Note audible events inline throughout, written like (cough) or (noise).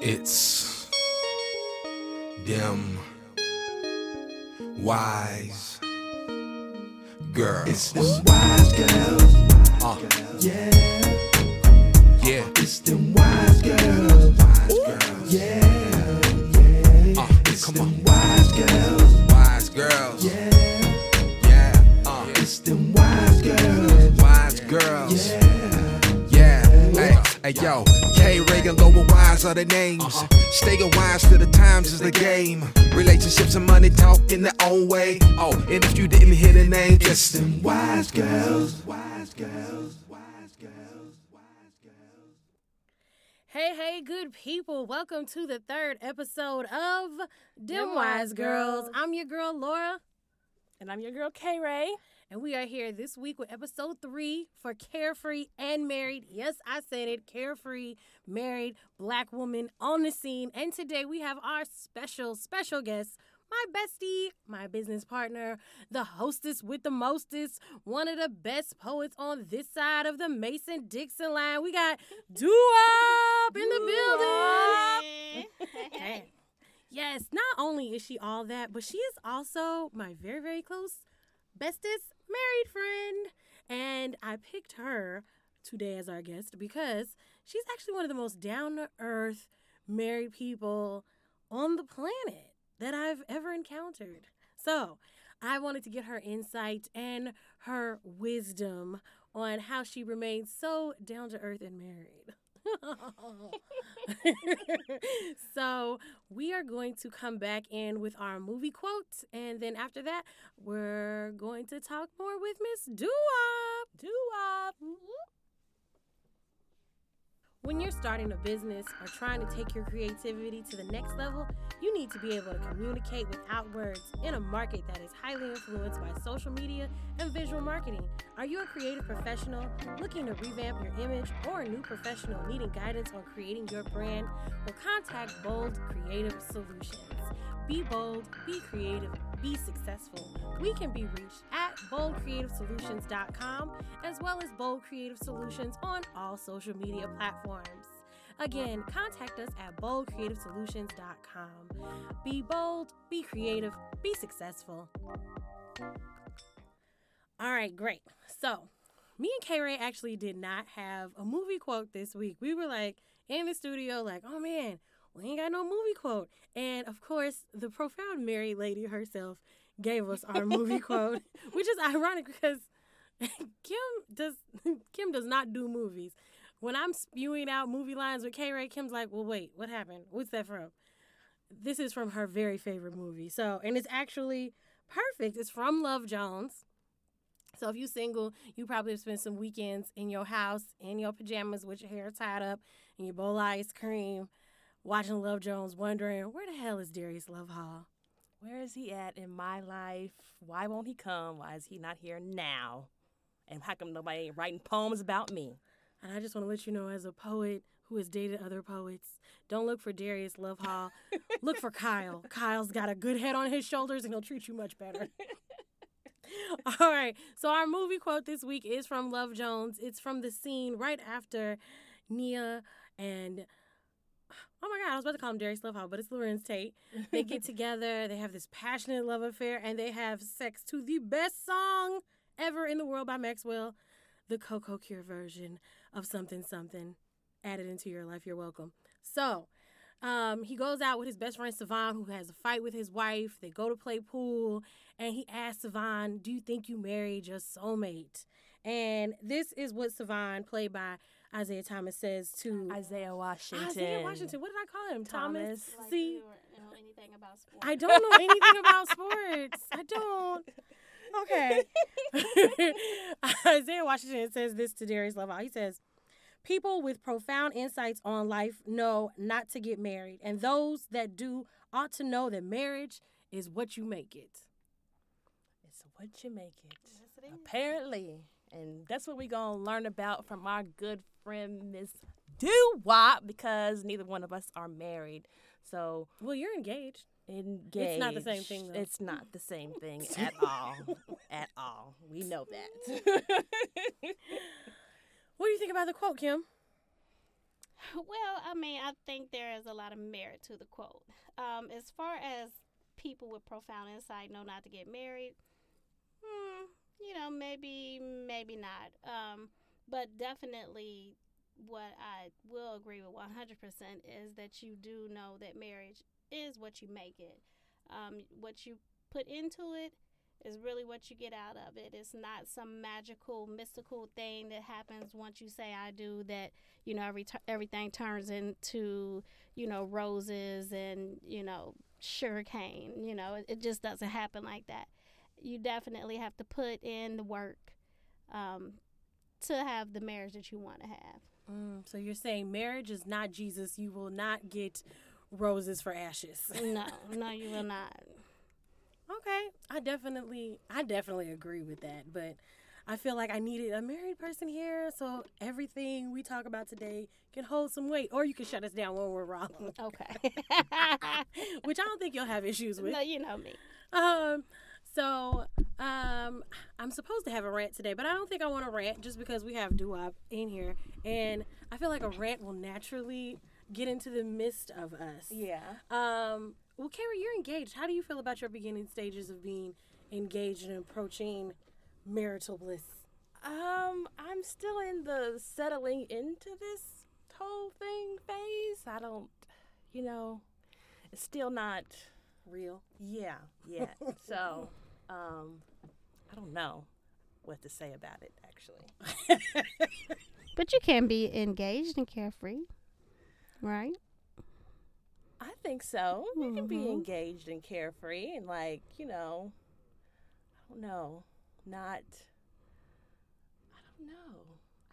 It's them wise girls. It's them wise girls. Uh, Yeah, yeah. it's them wise girls. Yeah, yeah. Uh, It's come them on. wise girls. Wise girls. Yeah, Yeah. Uh, it's them wise girls. wise girls. Yeah, Yeah, hey, hey, yo, K Reagan, Lower Wise are the names. Uh-huh. Staying wise to the times is the game. Relationships and money talk in their own way. Oh, and if you didn't hear the name, just them wise girls. Wise girls. Wise girls. Wise girls. Hey, hey, good people. Welcome to the third episode of Them Wise Girls. I'm your girl, Laura, And I'm your girl, K Ray. And we are here this week with episode three for Carefree and Married. Yes, I said it carefree, married, black woman on the scene. And today we have our special, special guest. My bestie, my business partner, the hostess with the mostest, one of the best poets on this side of the Mason Dixon line. We got (laughs) Doo Up in the building. (laughs) Hey. Yes, not only is she all that, but she is also my very, very close bestest married friend. And I picked her today as our guest because she's actually one of the most down to earth married people on the planet that I've ever encountered. So I wanted to get her insight and her wisdom on how she remains so down to earth and married. (laughs) so we are going to come back in with our movie quotes, and then after that, we're going to talk more with Miss Doo-Wop. Doo-Wop. Mm-hmm. When you're starting a business or trying to take your creativity to the next level, you need to be able to communicate without words in a market that is highly influenced by social media and visual marketing. Are you a creative professional looking to revamp your image or a new professional needing guidance on creating your brand? Well, contact Bold Creative Solutions. Be bold, be creative, be successful. We can be reached at boldcreativesolutions.com as well as Bold Creative Solutions on all social media platforms. Again, contact us at boldcreativesolutions.com. Be bold, be creative, be successful. All right, great. So, me and K Ray actually did not have a movie quote this week. We were like in the studio, like, oh man, we ain't got no movie quote. And of course, the profound married lady herself gave us our movie (laughs) quote, which is ironic because (laughs) Kim does Kim does not do movies. When I'm spewing out movie lines with K Ray, Kim's like, well, wait, what happened? What's that from? This is from her very favorite movie. So, and it's actually perfect. It's from Love Jones. So if you're single, you probably have spent some weekends in your house in your pajamas with your hair tied up and your bowl of ice cream, watching Love Jones, wondering where the hell is Darius Lovehall? Where is he at in my life? Why won't he come? Why is he not here now? And how come nobody ain't writing poems about me? And I just want to let you know, as a poet who has dated other poets, don't look for Darius Lovehall. (laughs) look for Kyle. Kyle's got a good head on his shoulders and he'll treat you much better. (laughs) All right. So our movie quote this week is from Love Jones. It's from the scene right after Nia and my god, I was about to call him Darius Lovehall, but it's Larenz Tate. They get (laughs) together, they have this passionate love affair, and they have sex to the best song ever in the world by Maxwell, the Coco Cure version of something something. Added into your life, you're welcome. So um, he goes out with his best friend Savon, who has a fight with his wife. They go to play pool, and he asks Savon, "Do you think you married your soulmate?" And this is what Savon, played by Isaiah Thomas, says to Isaiah Washington. Isaiah Washington. What did I call him? Thomas. Thomas. Like See, don't know anything about sports. I don't know anything about sports. I don't. (laughs) Okay. (laughs) Isaiah Washington says this to Darius Love. He says, People with profound insights on life know not to get married, and those that do ought to know that marriage is what you make it. It's what you make it. Yes, it is. Apparently. And that's what we're going to learn about from our good friend, Miss Doo Wop, because neither one of us are married. So, Well, you're engaged. engaged. It's not the same thing, though. It's not the same (laughs) thing at all. at all. We know that. (laughs) What do you think about the quote, Kim? Well, I mean, I think there is a lot of merit to the quote. Um, as far as people with profound insight know not to get married, hmm, you know, maybe, maybe not. Um, but definitely, what I will agree with 100% is that you do know that marriage is what you make it. Um, what you put into it is really what you get out of it. It's not some magical, mystical thing that happens once you say "I do." That you know, every t- everything turns into you know roses and you know sugar cane. You know, it, it just doesn't happen like that. You definitely have to put in the work um, to have the marriage that you want to have. Mm, so you're saying marriage is not Jesus. You will not get roses for ashes. (laughs) No, no, you will not. Okay, I definitely, I definitely agree with that. But I feel like I needed a married person here, so everything we talk about today can hold some weight, or you can shut us down when we're wrong, Okay. (laughs) which I don't think you'll have issues with. no, you know me. Um, so um, I'm supposed to have a rant today, but I don't think I want to rant just because we have Doo-Wop in here, and I feel like a rant will naturally get into the midst of us. Yeah. Um, well, K Ray, you're engaged. How do you feel about your beginning stages of being engaged and approaching marital bliss? Um, I'm still in the settling into this whole thing phase. I don't, you know, it's still not Real. yeah yeah. (laughs) so, um, I don't know what to say about it actually. (laughs) But you can be engaged and carefree, right? I think so. You can be Mhm. engaged and carefree and like, you know, I don't know, not I don't know.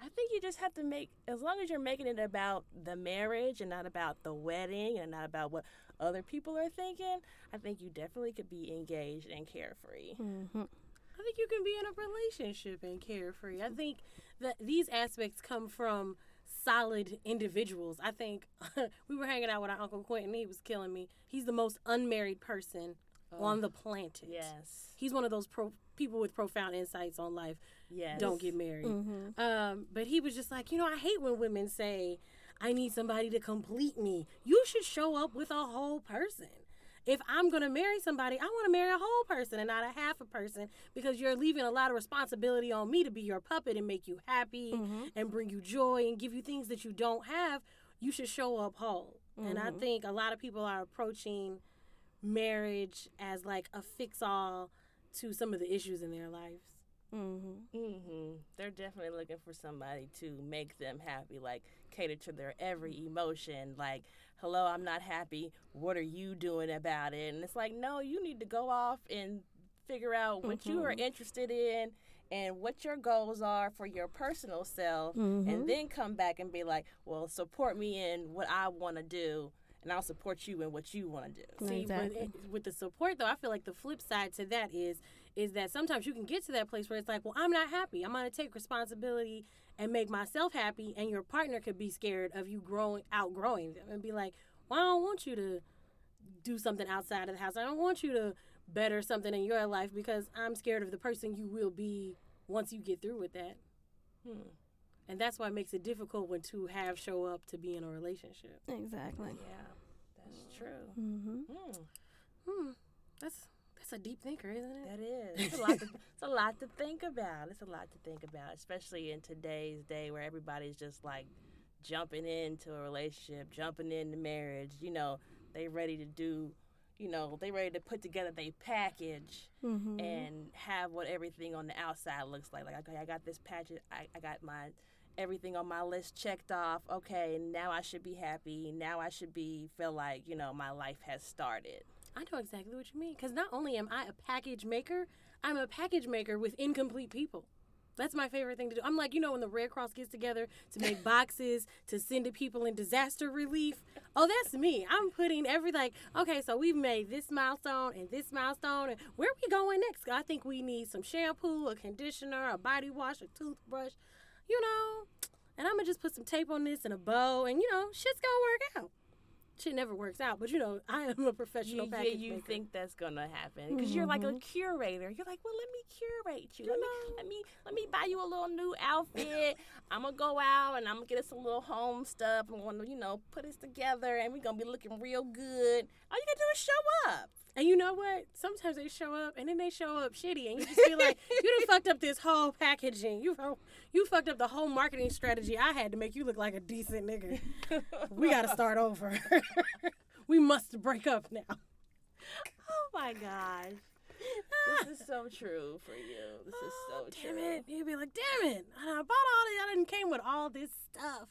I think you just have to make as long as you're making it about the marriage and not about the wedding and not about what other people are thinking, I think you definitely could be engaged and carefree. Mm-hmm. I think you can be in a relationship and carefree. I think that these aspects come from solid individuals. I think (laughs) we were hanging out with our Uncle Quentin. He was killing me. He's the most unmarried person on the planet. Yes. He's one of those pro- people with profound insights on life. Yes. Don't get married. Mm-hmm. Um, but he was just like, you know, I hate when women say, I need somebody to complete me. You should show up with a whole person. If I'm going to marry somebody, I want to marry a whole person and not a half a person because you're leaving a lot of responsibility on me to be your puppet and make you happy and bring you joy and give you things that you don't have. You should show up whole. And I think a lot of people are approaching marriage as like a fix all to some of the issues in their lives. Mm-hmm. hmm They're definitely looking for somebody to make them happy, like cater to their every emotion. Like, hello, I'm not happy. What are you doing about it? And it's like, no, you need to go off and figure out what you are interested in and what your goals are for your personal self, and then come back and be like, well, support me in what I want to do. And I'll support you in what you want to do. See, Exactly. with, with the support though, I feel like the flip side to that is is that sometimes you can get to that place where it's like, well, I'm not happy. I'm gonna take responsibility and make myself happy, and your partner could be scared of you growing outgrowing them and be like, well, I don't want you to do something outside of the house. I don't want you to better something in your life because I'm scared of the person you will be once you get through with that. Hmm. And that's why it makes it difficult when two halves show up to be in a relationship. Exactly. Yeah, that's true. Mm-hmm. Hmm. Hmm. That's that's a deep thinker, isn't it? That is. It's a lot. To, (laughs) it's a lot to think about. It's a lot to think about, especially in today's day where everybody's just like jumping into a relationship, jumping into marriage. You know, they ready to do. You know, they ready to put together their package Mm-hmm. and have what everything on the outside looks like. Like, okay, I got this package. I, I got my everything on my list checked off. Okay, now I should be happy. Now I should be feel like you know my life has started. I know exactly what you mean. Because not only am I a package maker, I'm a package maker with incomplete people. That's my favorite thing to do. I'm like, you know, when the Red Cross gets together to make (laughs) boxes to send to people in disaster relief. Oh, that's me. I'm putting every like, okay, so we've made this milestone and this milestone, and where we going next? I think we need some shampoo, a conditioner, a body wash, a toothbrush, you know. And I'm gonna just put some tape on this and a bow, and you know, shit's gonna work out. shit never works out. But you know, (laughs) I am a professional You, yeah, package you maker. think that's gonna happen because you're like a Mhm. curator. You're like, well, let me curate you. You Let me, let me, let me buy you a little new outfit. I'm gonna go out and I'm gonna get us some little home stuff. I'm gonna, you know, put us together and we're gonna be looking real good. All you gotta do is show up. And you know what? Sometimes they show up and then they show up shitty, and you just feel like you done fucked up this whole packaging. You you fucked up the whole marketing strategy I had to make you look like a decent nigga. we got to (laughs) start over. (laughs) we must break up now. Oh my gosh. Ah. this is so true for you. This is so Oh, damn true. it. You'd be like, damn it. I bought all this. I didn't came with all this stuff.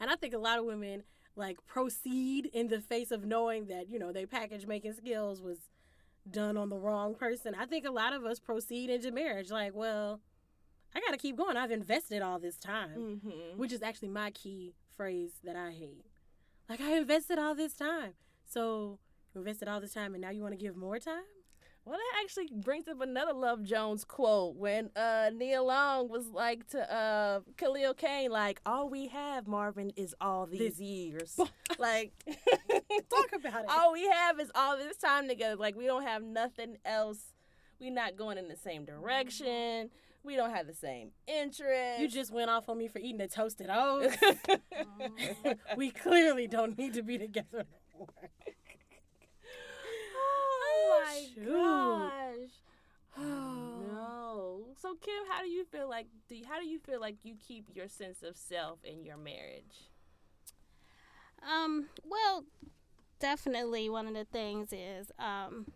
And I think a lot of women like proceed in the face of knowing that, you know, their package making skills was done on the wrong person. I think a lot of us proceed into marriage like, well, I got to keep going. I've invested all this time, Mm-hmm. which is actually my key phrase that I hate. Like, I invested all this time. So, you invested all this time and now you want to give more time? Well, that actually brings up another Love Jones quote when uh, Nia Long was like to uh, Khalil Kain, like, all we have, Marvin, is all these This- years. (laughs) like, (laughs) Talk about it. all we have is all this time together. Like, we don't have nothing else. We're not going in the same direction. We don't have the same interests. You just went off on me for eating a toasted oats. (laughs) we clearly don't need to be together no more. oh my Shoot. gosh. no. So Kim, how do you feel like do you, how do you feel like you keep your sense of self in your marriage? Um, well, definitely one of the things is um,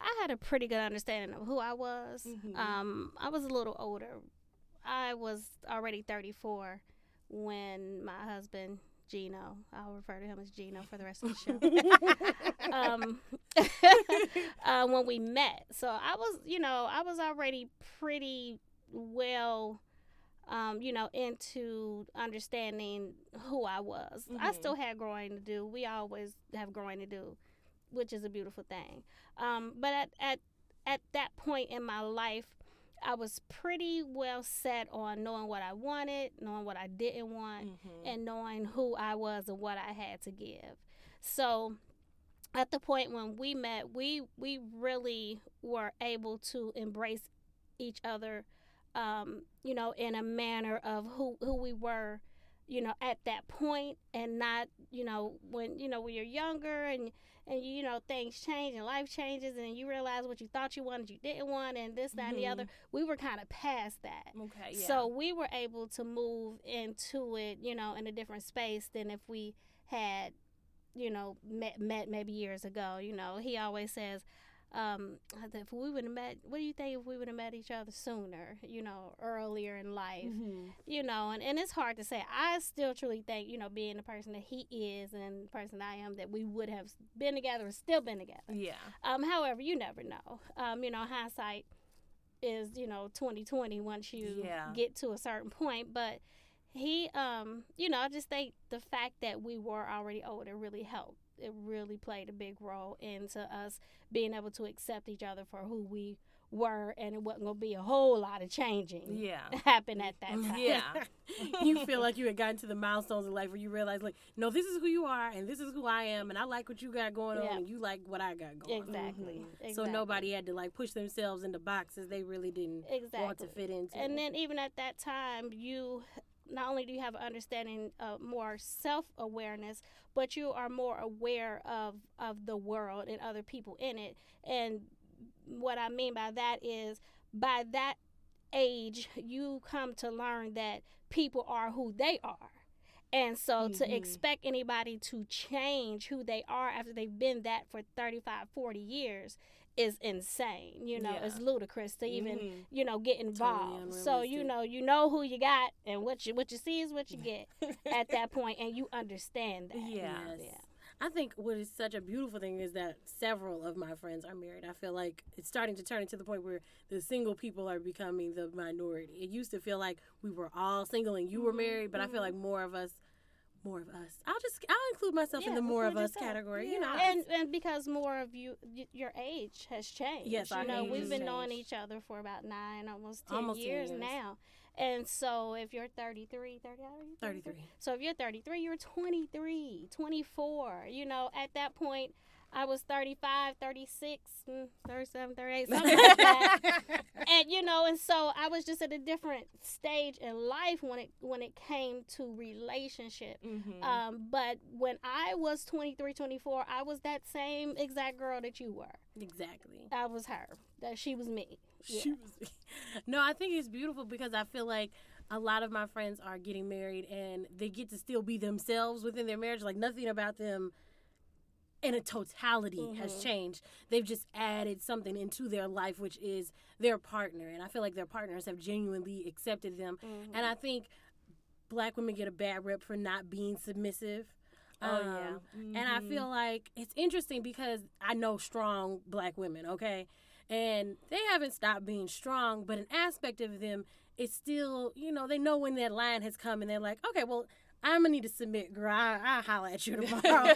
I had a pretty good understanding of who I was. Mhm. Um, I was a little older. I was already 34 when my husband Gino, I'll refer to him as Gino for the rest of the show. (laughs) um, (laughs) uh, when we met, so I was, you know, I was already pretty well um, you know, into understanding who I was. I Mhm. still had growing to do. We always have growing to do, which is a beautiful thing. Um, but at, at at that point in my life, I was pretty well set on knowing what I wanted, knowing what I didn't want, Mm-hmm. and knowing who I was and what I had to give. So at the point when we met, we we really were able to embrace each other um, you know, in a manner of who who we were, you know, at that point and not, you know, when you know when you're younger and and you know things change and life changes and you realize what you thought you wanted you didn't want and this that and the other. We were kind of past that. Okay. Yeah. So we were able to move into it, you know, in a different space than if we had, you know, met, met maybe years ago. You know, he always says, um, if we would have met, what do you think if we would have met each other sooner, you know, earlier in life? Mhm. You know, and, and it's hard to say. I still truly think, you know, being the person that he is and the person I am, that we would have been together and still been together. Yeah. Um, however, you never know. Um, you know, hindsight is you know twenty twenty once you Yeah. get to a certain point. But he, um, you know, I just think the fact that we were already older really helped. It really played a big role into us being able to accept each other for who we were, and it wasn't gonna be a whole lot of changing Yeah. (laughs) happen at that mm, time. Yeah. (laughs) you feel like you had gotten to the milestones in life where you realize, like, no, this is who you are, and this is who I am, and I like what you got going Yeah. on, and you like what I got going exactly. on. exactly. Mm-hmm. So nobody had to like push themselves into boxes they really didn't exactly. want to fit into. And then even at that time, you not only do you have an understanding of more self awareness, but you are more aware of of the world and other people in it. And what I mean by that is by that age, you come to learn that people are who they are. And so to Mhm. expect anybody to change who they are after they've been that for 35, 40 years is insane. You know, Yeah. it's ludicrous to even Mhm. you know get involved so you know you know who you got and what you what you see is what you (laughs) get at that point and you understand that Yeah. Yes. yeah I think what is such a beautiful thing is that several of my friends are married. I feel like it's starting to turn into the point where the single people are becoming the minority. It used to feel like we were all single and you were married, but I feel like more of us, more of us. I'll just I'll include myself in the more of us yourself. category. You know, and and because more of you y- your age has changed Yes, you our know age we've has been knowing each other for about nine almost 10 Almost 10 years, years. now And so if you're 33, 30, how are you 33. So if you're 33, you're 23, 24. You know, at that point, I was 35, 36, mm, 37, 38, (laughs) something like that. and you know, and so I was just at a different stage in life when it when it came to relationship. Mm-hmm. Um, but when I was 23, 24, I was that same exact girl that you were. Exactly. I was her. That she was me. Yeah. She was- (laughs) no, I think it's beautiful because I feel like a lot of my friends are getting married and they get to still be themselves within their marriage. Like nothing about them in a totality has Mhm. changed. They've just added something into their life, which is their partner. And I feel like their partners have genuinely accepted them. Mhm. And I think black women get a bad rep for not being submissive. Oh, Um, yeah. And I Mhm. feel like it's interesting because I know strong black women, okay? And they haven't stopped being strong, but an aspect of them is still, you know, they know when that line has come and they're like, okay, well, I'm gonna need to submit, girl. I, I'll holler at you (laughs) tomorrow.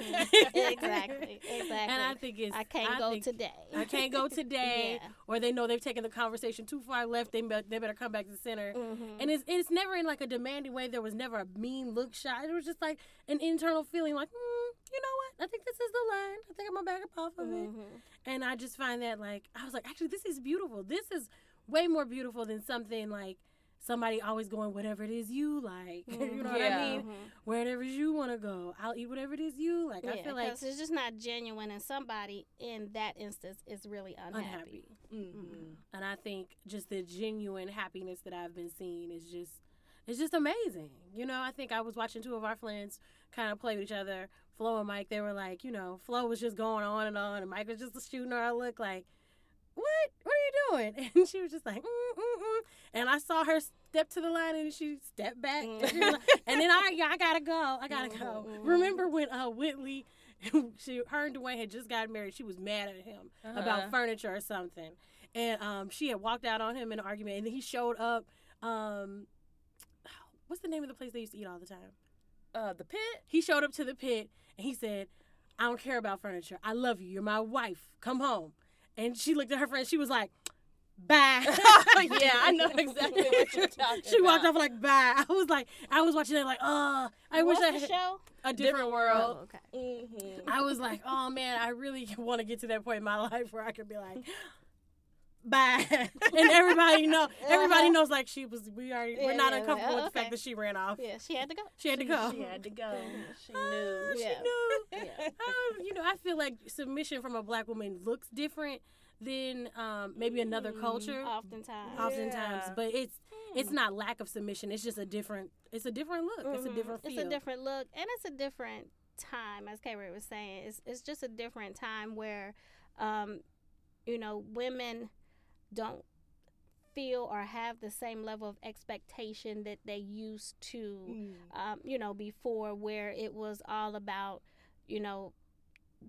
exactly. Exactly. And I think it's I can't go today. I can't go today, (laughs) Yeah. or they know they've taken the conversation too far left. They be- they better come back to the center. Mhm. And it's it's never in like a demanding way. There was never a mean look shot. It was just like an internal feeling, like, mm, you know what? I think this is the line. I think I'm gonna back up off of it. Mhm. And I just find that like I was like, actually, this is beautiful. This is way more beautiful than something like somebody always going whatever it is you like. (laughs) you know what I mean? Mhm. Wherever you want to go, I'll eat whatever it is you like. I feel like it's just not genuine, and somebody in that instance is really unhappy. unhappy. Mm-hmm. and I think just the genuine happiness that I've been seeing is just it's just amazing. You know, I think I was watching two of our friends kind of play with each other. Flo and Mike, they were like, you know, Flo was just going on and on, and Mike was just shooting her a look like, "What? What are you doing?" (laughs) And she was just like, mm, mm. And I saw her step to the line and she stepped back, (laughs) and, she like- and then I, I gotta go, I gotta go. Mhm, mhm. Remember when uh Whitley, (laughs) she, her and Dwayne had just gotten married. She was mad at him Uh-huh. about furniture or something and um, she had walked out on him in an argument, and then he showed up. Um, what's the name of the place they used to eat all the time? Uh, the pit. He showed up to the pit, and he said, "I don't care about furniture. I love you. You're my wife. Come home." And she looked at her friend. She was like, "Bye." (laughs) (laughs) yeah, I know exactly what you're (laughs) talking She walked about. off like, "Bye." I was like, I was watching it like, "Oh, I What's wish I had show? a different, Different world." Oh, okay. Mm-hmm. I was like, oh man, I really want to get to that point in my life where I could be like, (gasps) bye, and everybody know, everybody knows like she was. We are, we're Uh-huh. Not yeah, uncomfortable yeah, with the fact that she ran off. Yeah, she had to go. She had to go. She had to go. She knew. she Yeah. knew. Yeah. Um, you know, I feel like submission from a black woman looks different than um, maybe another culture. Oftentimes. Oftentimes, Yeah. but it's it's not lack of submission. It's just a different. It's a different look. It's a Mhm. different feel. It's a different look, and it's a different time, as K. Ray was saying. It's it's just a different time where, um, you know, women don't feel or have the same level of expectation that they used to, Mm. um, you know, before, where it was all about, you know,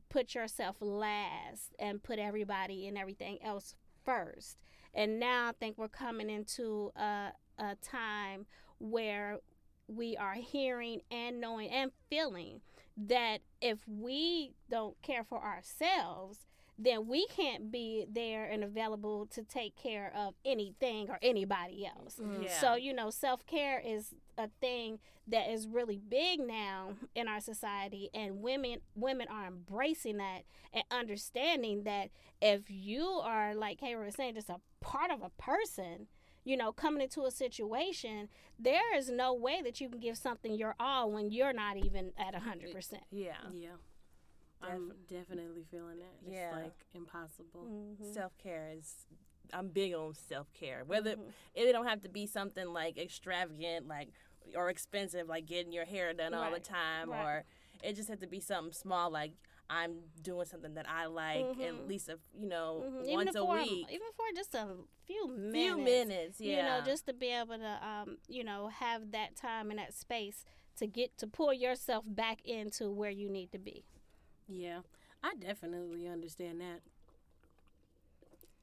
put yourself last and put everybody and everything else first. And now I think we're coming into a, a time where we are hearing and knowing and feeling that if we don't care for ourselves, then we can't be there and available to take care of anything or anybody else. Mm. Yeah. So, you know, self care is a thing that is really big now in our society and women women are embracing that and understanding that if you are like Kayla was saying, just a part of a person, you know, coming into a situation, there is no way that you can give something your all when you're not even at a hundred percent. yeah. Yeah. I'm definitely feeling that. It's Yeah. like impossible. Mm-hmm. Self care is. I'm big on self care. Whether Mhm. it don't have to be something like extravagant, like or expensive, like getting your hair done all the time, right. or it just has to be something small, like I'm doing something that I like at Mhm. least a you know Mhm. Even once a for week, even for just a few minutes, few minutes, yeah. you know, just to be able to, um, you know, have that time and that space to get to pull yourself back into where you need to be. Yeah, I definitely understand that.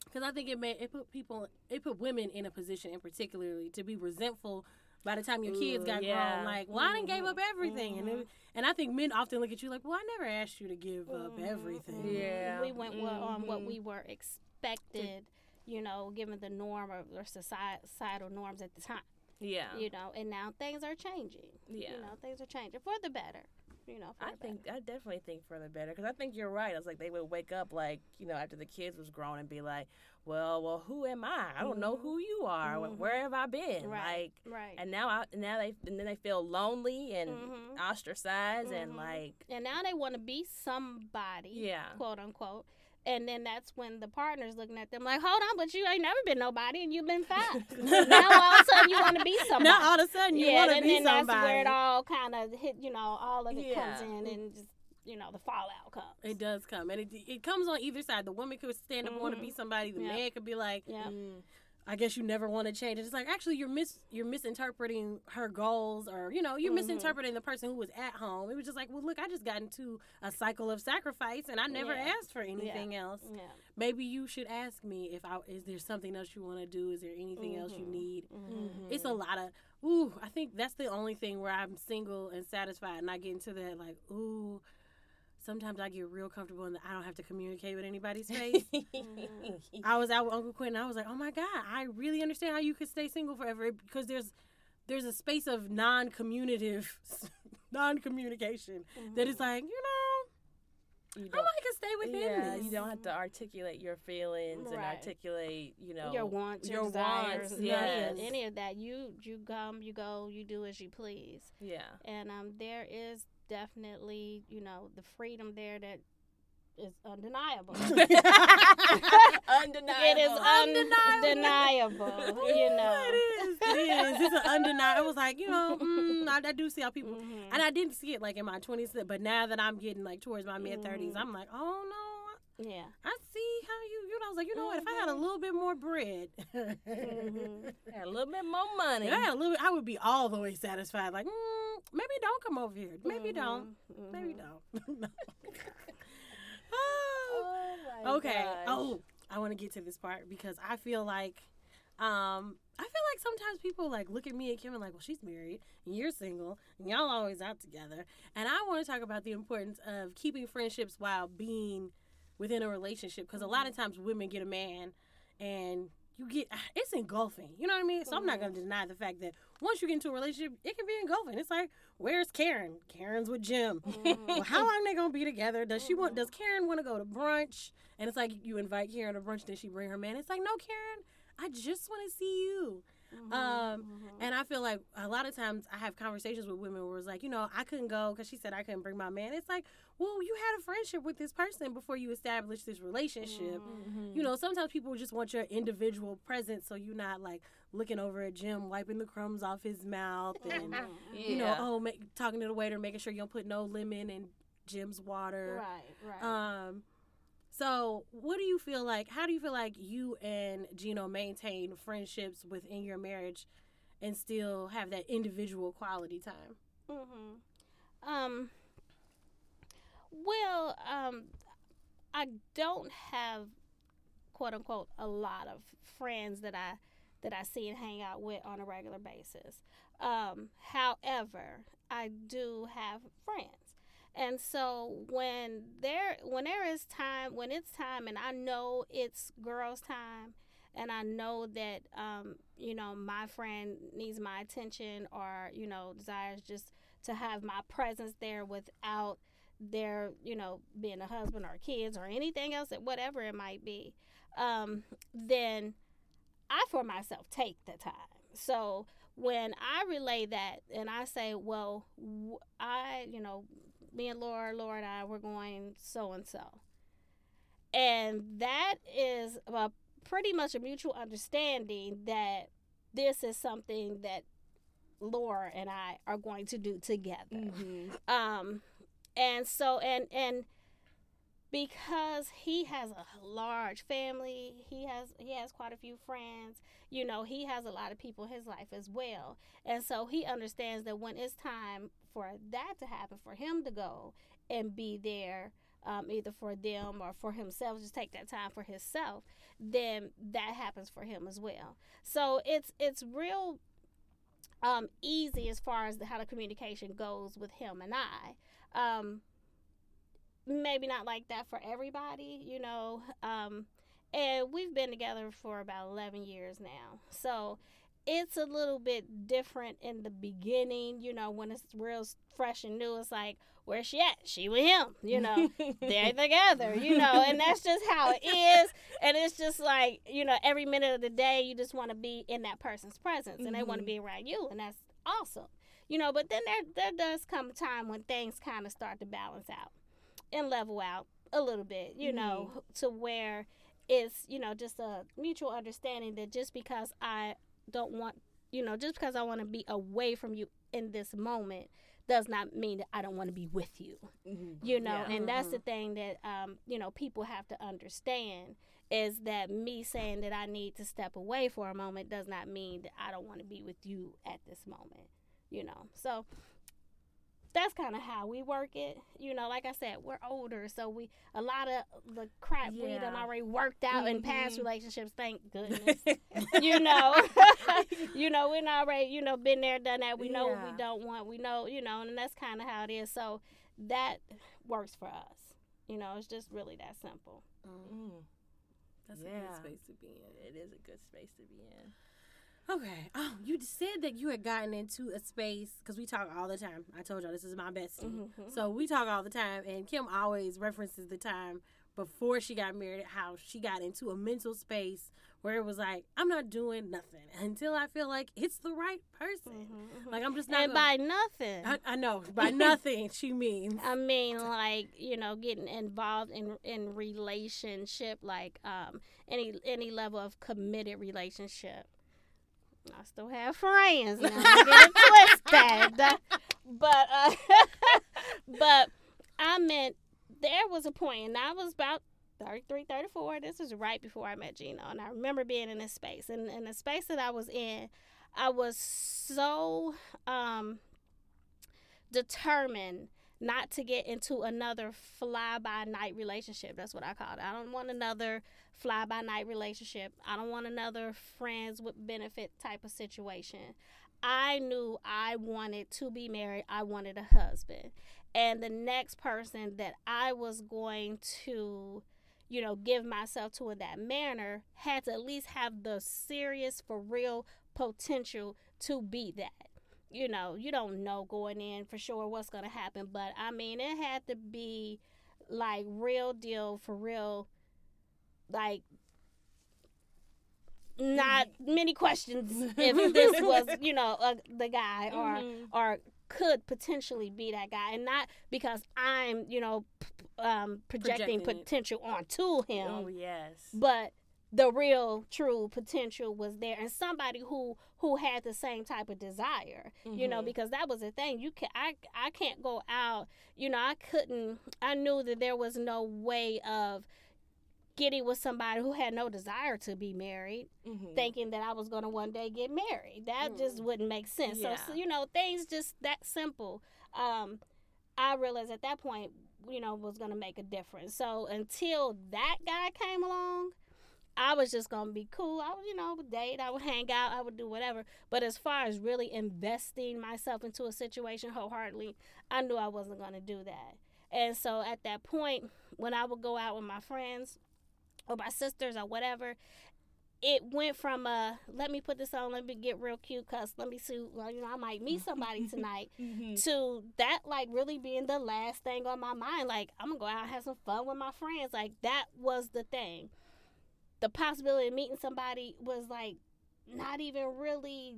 Because I think it may it put people it put women in a position in particularly to be resentful by the time your kids Ooh, got yeah. grown. Like, well, I didn't gave up Mhm, everything, and it, and I think men often look at you like, well, I never asked you to give up Mhm, everything. mhm. Yeah. we went well on what Mhm. we were expected, you know, given the norm or, or societal norms at the time. Yeah. You know, and now things are changing. Yeah. You know, things are changing for the better. You know, for I think better. I definitely think for the better because I think you're right. I was like they would wake up like you know after the kids was grown and be like, well, well, who am I? I don't know who you are. Mhm. Where have I been? Right. Like, right. and now I now they and then they feel lonely and Mhm. ostracized and Mhm. like And now they want to be somebody, yeah. quote unquote. And then that's when the partner's looking at them like, hold on, but you ain't never been nobody and you've been (laughs) fine. now all of a sudden you want to be (laughs) somebody. Now all of a sudden you yeah, want to be somebody. and then that's where it all kind of hit, you know, all of it comes in and just, you know, the fallout comes. It does come, and it it comes on either side. The woman could stand up and want to be somebody. The Mm-hmm. Man could be like, Yeah. Mm. I guess you never want to change. It's like actually you're mis you're misinterpreting her goals, or you know you're Mhm. misinterpreting the person who was at home. It was just like, well, look, I just got into a cycle of sacrifice, and I never Yeah. asked for anything else. Yeah. Maybe you should ask me if I is there something else you want to do? Is there anything else you Mhm. need? Mhm. It's a lot of ooh. I think that's the only thing where I'm single and satisfied, and I get into that like ooh. Sometimes I get real comfortable and I don't have to communicate with anybody's (laughs) face. I was out with Uncle Quentin. I was like, oh my god, I really understand how you could stay single forever because there's there's a space of non-communicative, (laughs) non-communication that is like, you know, you I don't, might can stay within yeah, this. you don't have to articulate your feelings and articulate, you know, your wants, your, your desires, wants, yes. it- any of that. You you come, you go, you do as you please. yeah. And um, there is definitely, you know, the freedom there that is undeniable. Undeniable. (laughs) (laughs) It is Undeniable. undeniable, (laughs) you know. it is. It is. It's an undeniable. I was like, you know, mm, I, I do see how people, Mhm. and I didn't see it like in my twenties, but now that I'm getting like towards my mid 30s, Mhm. I'm like, oh no, Yeah. I see how you. You know, I was like, you know what? If I had a little bit more bread, Mhm. (laughs) Had a little bit more money. I had a little, bit, I would be all the way satisfied. Like, mm, maybe don't come over here. Maybe don't. Mhm. Maybe Mhm. don't. (laughs) (laughs) Oh. Oh okay. gosh. Oh, I want to get to this part because I feel like, um, I feel like sometimes people like look at me and Kim and like, well, she's married and you're single and y'all always out together. And I want to talk about the importance of keeping friendships while being within a relationship because a lot of mm-hmm. times women get a man and you get (sighs) it's engulfing. You know what I mean? So I'm not gonna mm-hmm. deny the fact that once you get into a relationship, it can be engulfing. It's like, where's Karen? Karen's with Jim. (laughs) well, how mm-hmm. long they gonna be together? Does she want? Does Karen want to go to brunch? And it's like you invite Karen to brunch, then she bring her man. It's like, no, Karen, I just want to see you. Um, and I feel like a lot of times I have conversations with women where it's like, you know, I couldn't go because she said I couldn't bring my man. It's like, well, you had a friendship with this person before you established this relationship. Mm-hmm. You know, sometimes people just want your individual presence so you're not like looking over at Jim, wiping the crumbs off his mouth, (laughs) and you know, oh, make, talking to the waiter, making sure you don't put no lemon in Jim's water. Right, right. Um, so what do you feel like? How do you feel like you and Gino maintain friendships within your marriage and still have that individual quality time? Mm-hmm. Um. Well, um, I don't have quote unquote a lot of friends that I that I see and hang out with on a regular basis. Um, however, I do have friends. And so when there when there is time when it's time and I know it's girls time and I know that um, you know my friend needs my attention or you know desires just to have my presence there without their you know being a husband or kids or anything else whatever it might be um, then I for myself take the time. So when I relay that and I say well I, you know me and Laura Laura and I we're going so and so and that is a pretty much a mutual understanding that this is something that Laura and I are going to do together. Mm-hmm. Um, and so and and because he has a large family, he has he has quite a few friends. You know, he has a lot of people in his life as well, and so he understands that when it's time for that to happen, for him to go and be there. Um, either for them or for himself, just take that time for himself. Then that happens for him as well. So it's it's real um, easy as far as the, how the communication goes with him and I. Um, maybe not like that for everybody, you know. Um, and we've been together for about 11 years now. So it's a little bit different in the beginning, you know, when it's real fresh and new. It's like, where's she at? She with him, you know, (laughs) they're together, you know, and that's just how it is. And it's just like, you know, every minute of the day, you just want to be in that person's presence and they want to mm-hmm. be around you, and that's awesome, you know. But then there, there does come a time when things kind of start to balance out and level out a little bit, you know, mm-hmm. to where it's, you know, just a mutual understanding that just because I don't want, you know, just because I want to be away from you in this moment does not mean that I don't want to be with you. You know, Yeah. and that's the thing that um, you know, people have to understand is that me saying that I need to step away for a moment does not mean that I don't want to be with you at this moment. You know. So that's kind of how we work it. You know, like I said, we're older, so we a lot of the crap we done already worked out in past Mhm. relationships. Thank goodness. (laughs) you know, (laughs) you know, we're not already, you know, been there, done that. We know what we don't want. We know, you know, and that's kind of how it is. So that works for us. You know, it's just really that simple. Mm, That's a good space to be in. it is a good space to be in. Okay. Oh, you said that you had gotten into a space because we talk all the time. I told y'all this is my bestie. Mhm. So we talk all the time, and Kim always references the time before she got married, how she got into a mental space where it was like, I'm not doing nothing until I feel like it's the right person. Like I'm just not. And by nothing. I, I know (laughs) by nothing she means. I mean, like you know, getting involved in in relationship, like um any any level of committed relationship. I still have friends now. Get it twisted, (laughs) but uh, (laughs) but I meant there was a point, and I was about 33, 34. This was right before I met Gino, and I remember being in this space, and in the space that I was in, I was so um determined not to get into another fly by night relationship. That's what I called it. I don't want another fly by night relationship. I don't want another friends with benefit type of situation. I knew I wanted to be married. I wanted a husband. And the next person that I was going to, you know, give myself to in that manner had to at least have the serious, for real potential to be that you know, you don't know going in for sure what's going to happen. But I mean, it had to be like real deal for real, like not many questions (laughs) if this was, you know, uh, the guy or Mhm. or could potentially be that guy, and not because I'm, you know, p- um, projecting Projecting it. potential onto him Oh yes. but the real true potential was there and somebody who who had the same type of desire you know Mhm. because that was the thing you can I, I can't go out you know i couldn't i knew that there was no way of getting with somebody who had no desire to be married Mhm. thinking that i was going to one day get married that just wouldn't make sense so, so you know things just that simple um i realized at that point you know was going to make a difference so until that guy came along I was just gonna be cool. I would, you know, date. I would hang out. I would do whatever. But as far as really investing myself into a situation wholeheartedly, I knew I wasn't gonna do that. And so at that point, when I would go out with my friends or my sisters or whatever, it went from uh, let me put this on, let me get real cute, cause let me see, well, you know, I might meet somebody (laughs) tonight, Mhm. to that like really being the last thing on my mind. Like I'm gonna go out and have some fun with my friends. Like that was the thing the possibility of meeting somebody was like not even really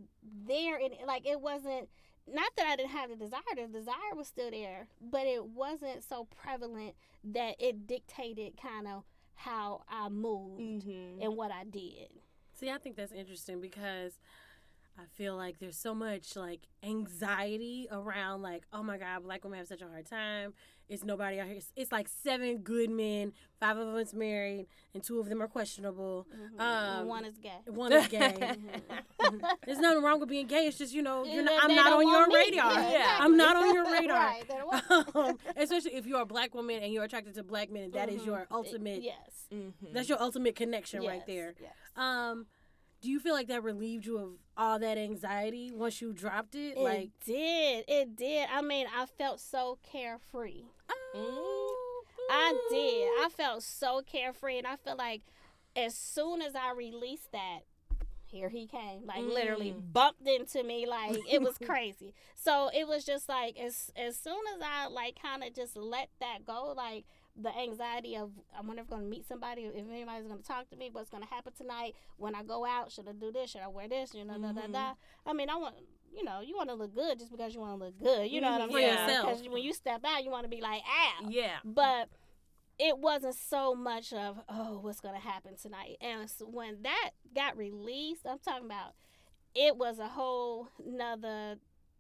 there and like it wasn't not that I didn't have the desire the desire was still there but it wasn't so prevalent that it dictated kind of how I moved Mhm. and what I did See, I think that's interesting because I feel like there's so much like anxiety around like, oh my God, black women have such a hard time. It's nobody out here. It's, it's like seven good men, five of us married, and two of them are questionable. and Um, one is gay One is gay. (laughs) (laughs) There's nothing wrong with being gay. It's just you know, you're not, I'm not on your me. radar. (laughs) Yeah. I'm not on your radar. right, they don't want me. um, especially if you're a black woman and you're attracted to black men, that is Mhm. your ultimate. yes Mhm. That's your ultimate connection right there. yes. Um, do you feel like that relieved you of all that anxiety once you dropped it? it like, did. It did. I mean I felt so carefree. Mm. I did. I felt so carefree, and I feel like as soon as I released that, here he came. Like literally bumped into me. Like it was (laughs) crazy. So it was just like as as soon as i like kind of just let that go like the anxiety of i wonder if i'm gonna meet somebody if anybody's gonna talk to me what's gonna happen tonight when i go out should i do this should i wear this you know da, da, da. i mean i want you know you want to look good just because you want to look good you know what i'm For saying yourself. because when you step out you want to be like ah, Yeah. but it wasn't so much of oh what's gonna happen tonight and s- when that got released i'm talking about it was a whole nother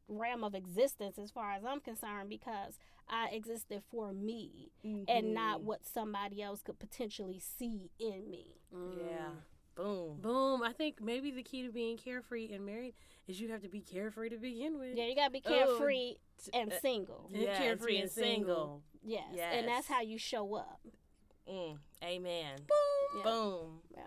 realm of existence as far as i'm concerned because i existed for me and not Mm-hmm. what somebody else could potentially see in me Yeah. Boom. Boom. I think maybe the key to being carefree and married is you have to be carefree to begin with. yeah you gotta be Oh, carefree and uh, single And Yeah, carefree and single. yes. and that's how you show up Mm. Amen. Yeah. Boom. Yeah.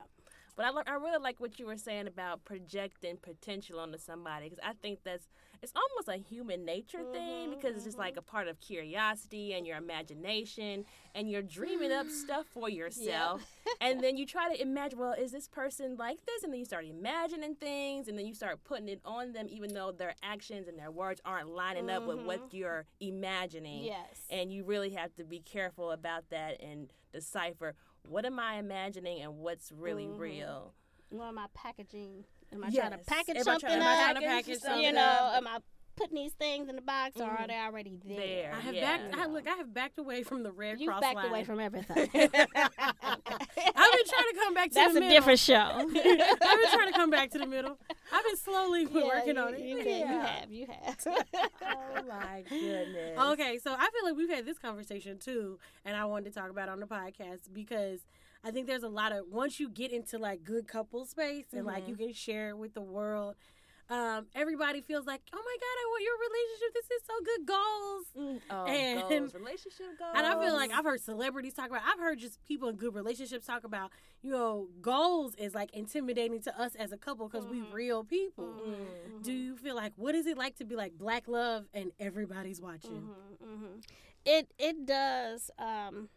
But I, I really like what you were saying about projecting potential onto somebody because I think that's it's almost a human nature thing because it's just like a part of curiosity and your imagination and you're dreaming up (gasps) stuff for yourself. And then you try to imagine well is this person like this? And then you start imagining things and then you start putting it on them even though their actions and their words aren't lining up with what you're imagining. Yes. And you really have to be careful about that and decipher what am I imagining and what's really Mm-hmm. real. what am i packaging am i trying to Yes. package Am I something trying to up trying to package package something you know, up? am I putting these things in the box or are mm-hmm. they already there? There. I have Yeah. backed. I, look, I have backed away from the Red You've Cross backed line. away from everything. (laughs) I've been trying to come back to That's the a different show. (laughs) I've been trying to come back to the middle. I've been slowly working you, on it. You, you have, you have. (laughs) Oh my goodness. Okay, so I feel like we've had this conversation too, and I wanted to talk about it on the podcast because I think there's a lot of once you get into like good couple space and like you Mm-hmm. can share it with the world. Um, everybody feels like, oh my god, I want your relationship. This is so good, goals. Oh, And- goals, relationship goals. (laughs) And I feel like I've heard celebrities talk about. I've heard just people in good relationships talk about. You know, goals is like intimidating to us as a couple because we real people. Mm-hmm. Do you feel like what is it like to be like black love and everybody's watching? hmm It it does. Um,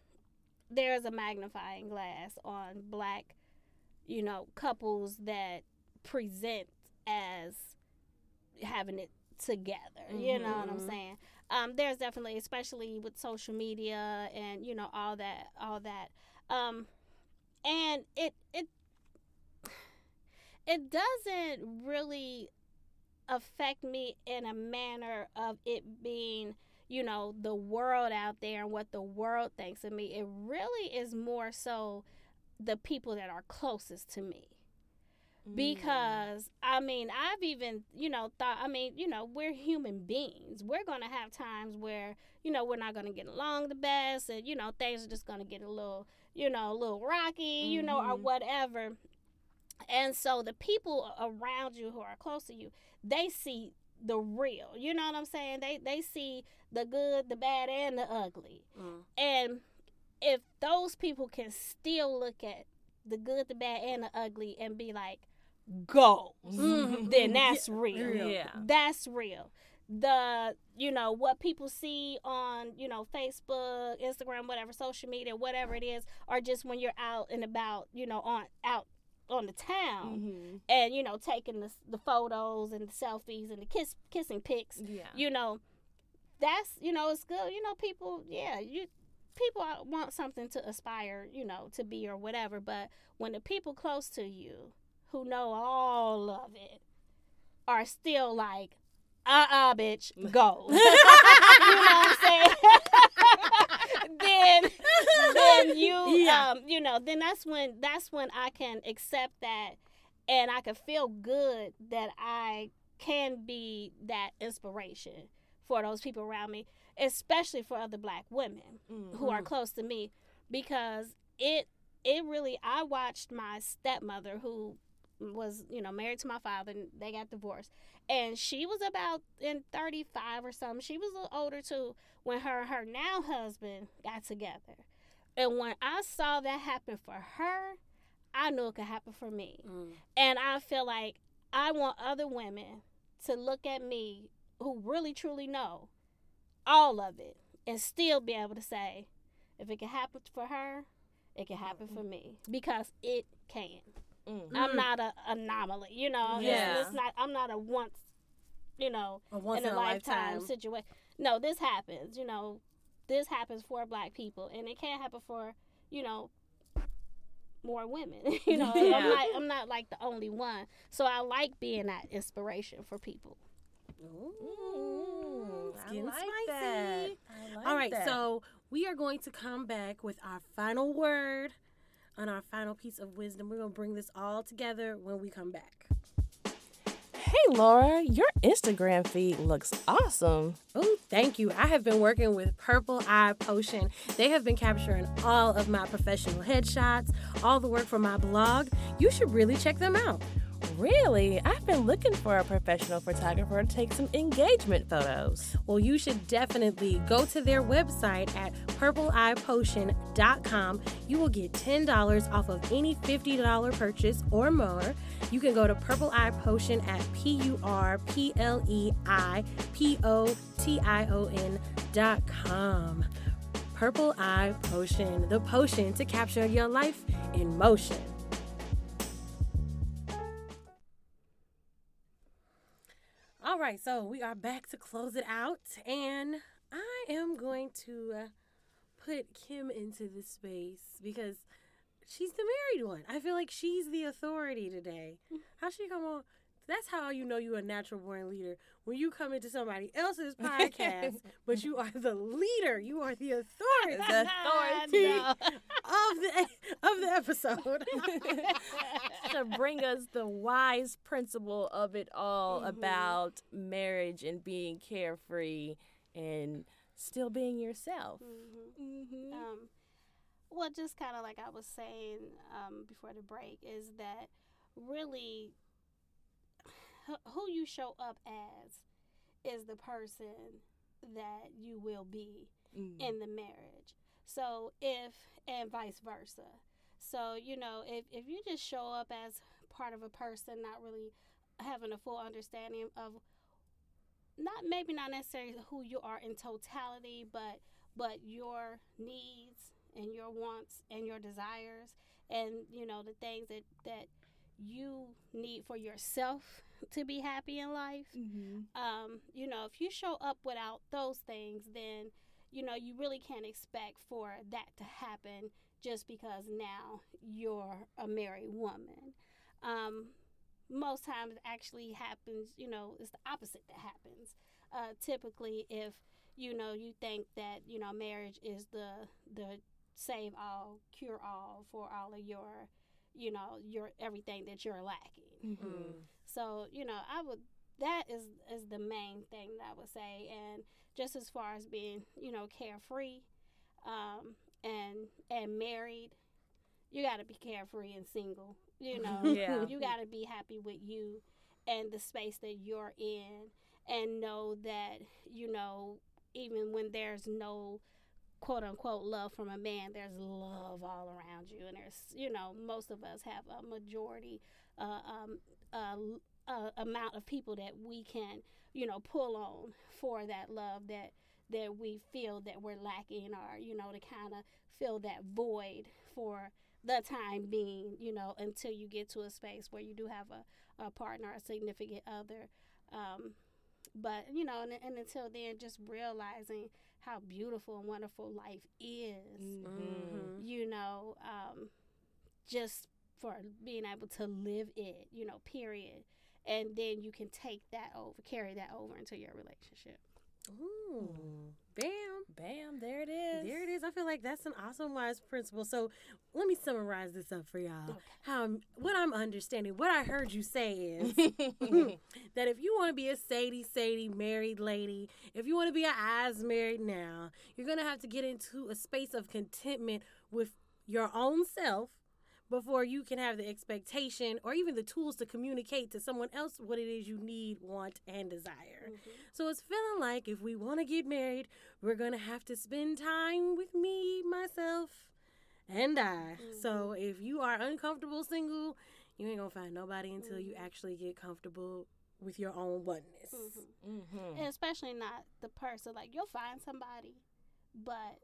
there's a magnifying glass on black, you know, couples that present as having it together. You know what I'm saying? Um, there's definitely, especially with social media and you know all that, all that. Um, and it it it doesn't really affect me in a manner of it being you know the world out there and what the world thinks of me it really is more so the people that are closest to me. Mm. Because i mean i've even you know thought i mean you know we're human beings. We're gonna have times where you know we're not gonna get along the best and you know things are just gonna get a little you know a little rocky you know or mm-hmm. whatever. And so the people around you who are close to you they see the real you know what i'm saying? They they see the good the bad and the ugly. Mm. and if those people can still look at the good the bad and the ugly and be like goals then that's real. Yeah. that's real. The you know what people see on you know facebook instagram whatever social media whatever it is or just when you're out and about you know on out on the town Mm-hmm. and you know taking the, the photos and the selfies and the kiss kissing pics Yeah. you know that's you know it's good you know people yeah you people want something to aspire you know to be or whatever but when the people close to you who know all of it are still like uh-uh bitch go (laughs) you know what i'm saying (laughs) then then (laughs) you Yeah. um you know then that's when that's when i can accept that and i can feel good that i can be that inspiration for those people around me especially for other black women who are close to me because it it really i watched my stepmother who was you know married to my father and they got divorced. And she was about in 35 or something. She was a little older too when her her now husband got together. And when i saw that happen for her i knew it could happen for me. Mm. and i feel like i want other women to look at me who really truly know all of it and still be able to say if it can happen for her it can happen for me. Because it can Mm. I'm not a anomaly. You know, It's- Yeah. it's, not. I'm not a once, you know, A once in a, lifetime, situation. No, this happens. You know, this happens for Black people, and it can't happen for you know more women. (laughs) you know, Yeah. I'm not. I'm not like the only one. So I like being that inspiration for people. Mm, it's I like spicy. that. I like All right, that. so we are going to come back with our final word on our final piece of wisdom. We're going to bring this all together when we come back. Hey Laura, your Instagram feed looks awesome. Oh, thank you. I have been working with Purple Eye Potion. They have been capturing all of my professional headshots, all the work for my blog. You should really check them out. Really? I've been looking for a professional photographer to take some engagement photos. Well, you should definitely go to their website at purpleeyepotion.com. You will get $10 off of any $50 purchase or more. You can go to Purple Eye Potion at P U R P L E I P O T I O N dot com. Purple Eye Potion, the potion to capture your life in motion. All right, so we are back to close it out, and I am going to uh, put Kim into this space because she's the married one. I feel like she's the authority today. How she come on? That's how you know you're a natural born leader when you come into somebody else's (laughs) podcast, but you are the leader. You are the authority The authority. (laughs) No. of the of the episode. (laughs) to bring us the wise principle of it all Mhm. about marriage and being carefree and still being yourself. Mhm. Mm-hmm. Um, well, just kind of like I was saying um, before the break, is that really wh- who you show up as is the person that you will be mm. in the marriage. So if and vice versa. So you know, if if you just show up as part of a person, not really having a full understanding of not maybe not necessarily who you are in totality, but but your needs and your wants and your desires and you know the things that that you need for yourself (laughs) to be happy in life um, you know, if you show up without those things, then you know you really can't expect for that to happen just because now you're a married woman. Um, most times, it actually happens. You know, it's the opposite that happens. Uh, typically, if you know you think that you know marriage is the the save all, cure all for all of your, you know, your everything that you're lacking. So you know, I would that is is the main thing that I would say, and just as far as being you know carefree, um, and and married, you got to be carefree and single. You know, (laughs) Yeah. you got to be happy with you and the space that you're in, and know that you know even when there's no quote unquote love from a man, there's love all around you, and there's you know most of us have a majority uh, um, uh, uh, amount of people that we can you know pull on for that love that that we feel that we're lacking or you know to kind of fill that void for the time being you know until you get to a space where you do have a, a partner a significant other. Um, but you know and, and until then just realizing how beautiful and wonderful life is Mhm. you know, um, just for being able to live it, you know, period. And then you can take that over, carry that over into your relationship. Ooh, bam. Bam, there it is. There it is. I feel like that's an awesome wise principle. So let me summarize this up for y'all. How I'm- what I'm understanding, what I heard you say is (laughs) (laughs) that if you want to be a Sadie Sadie married lady, if you want to be an eyes married now, you're gonna have to get into a space of contentment with your own self before you can have the expectation or even the tools to communicate to someone else what it is you need, want, and desire. Mm-hmm. So it's feeling like if we want to get married, we're going to have to spend time with me, myself, and I. So mm-hmm. if you are uncomfortable single, you ain't going to find nobody until you mm-hmm. actually get comfortable with your own oneness. Mm-hmm. And especially not the person, like, you'll find somebody, but,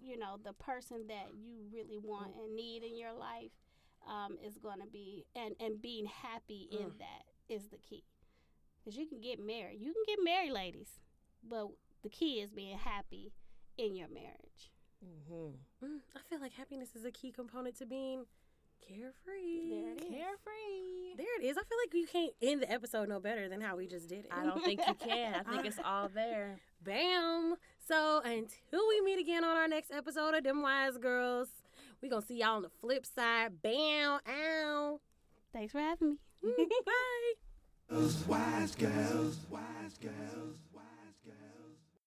you know, the person that you really want and need in your life, um, is going to be, and and being happy in Mm. that is the key. Because you can get married, you can get married, ladies, but the key is being happy in your marriage. Mm-hmm. Mm, I feel like happiness is a key component to being carefree. There it is. Carefree. There it is. I feel like you can't end the episode no better than how we just did it. I don't think you can. I think (laughs) it's all there. Bam. So until we meet again on our next episode of Them Wise Girls, we gonna see y'all on the flip side. Bam. Ow. Thanks for having me. (laughs) Bye. Wise girls, wise girls.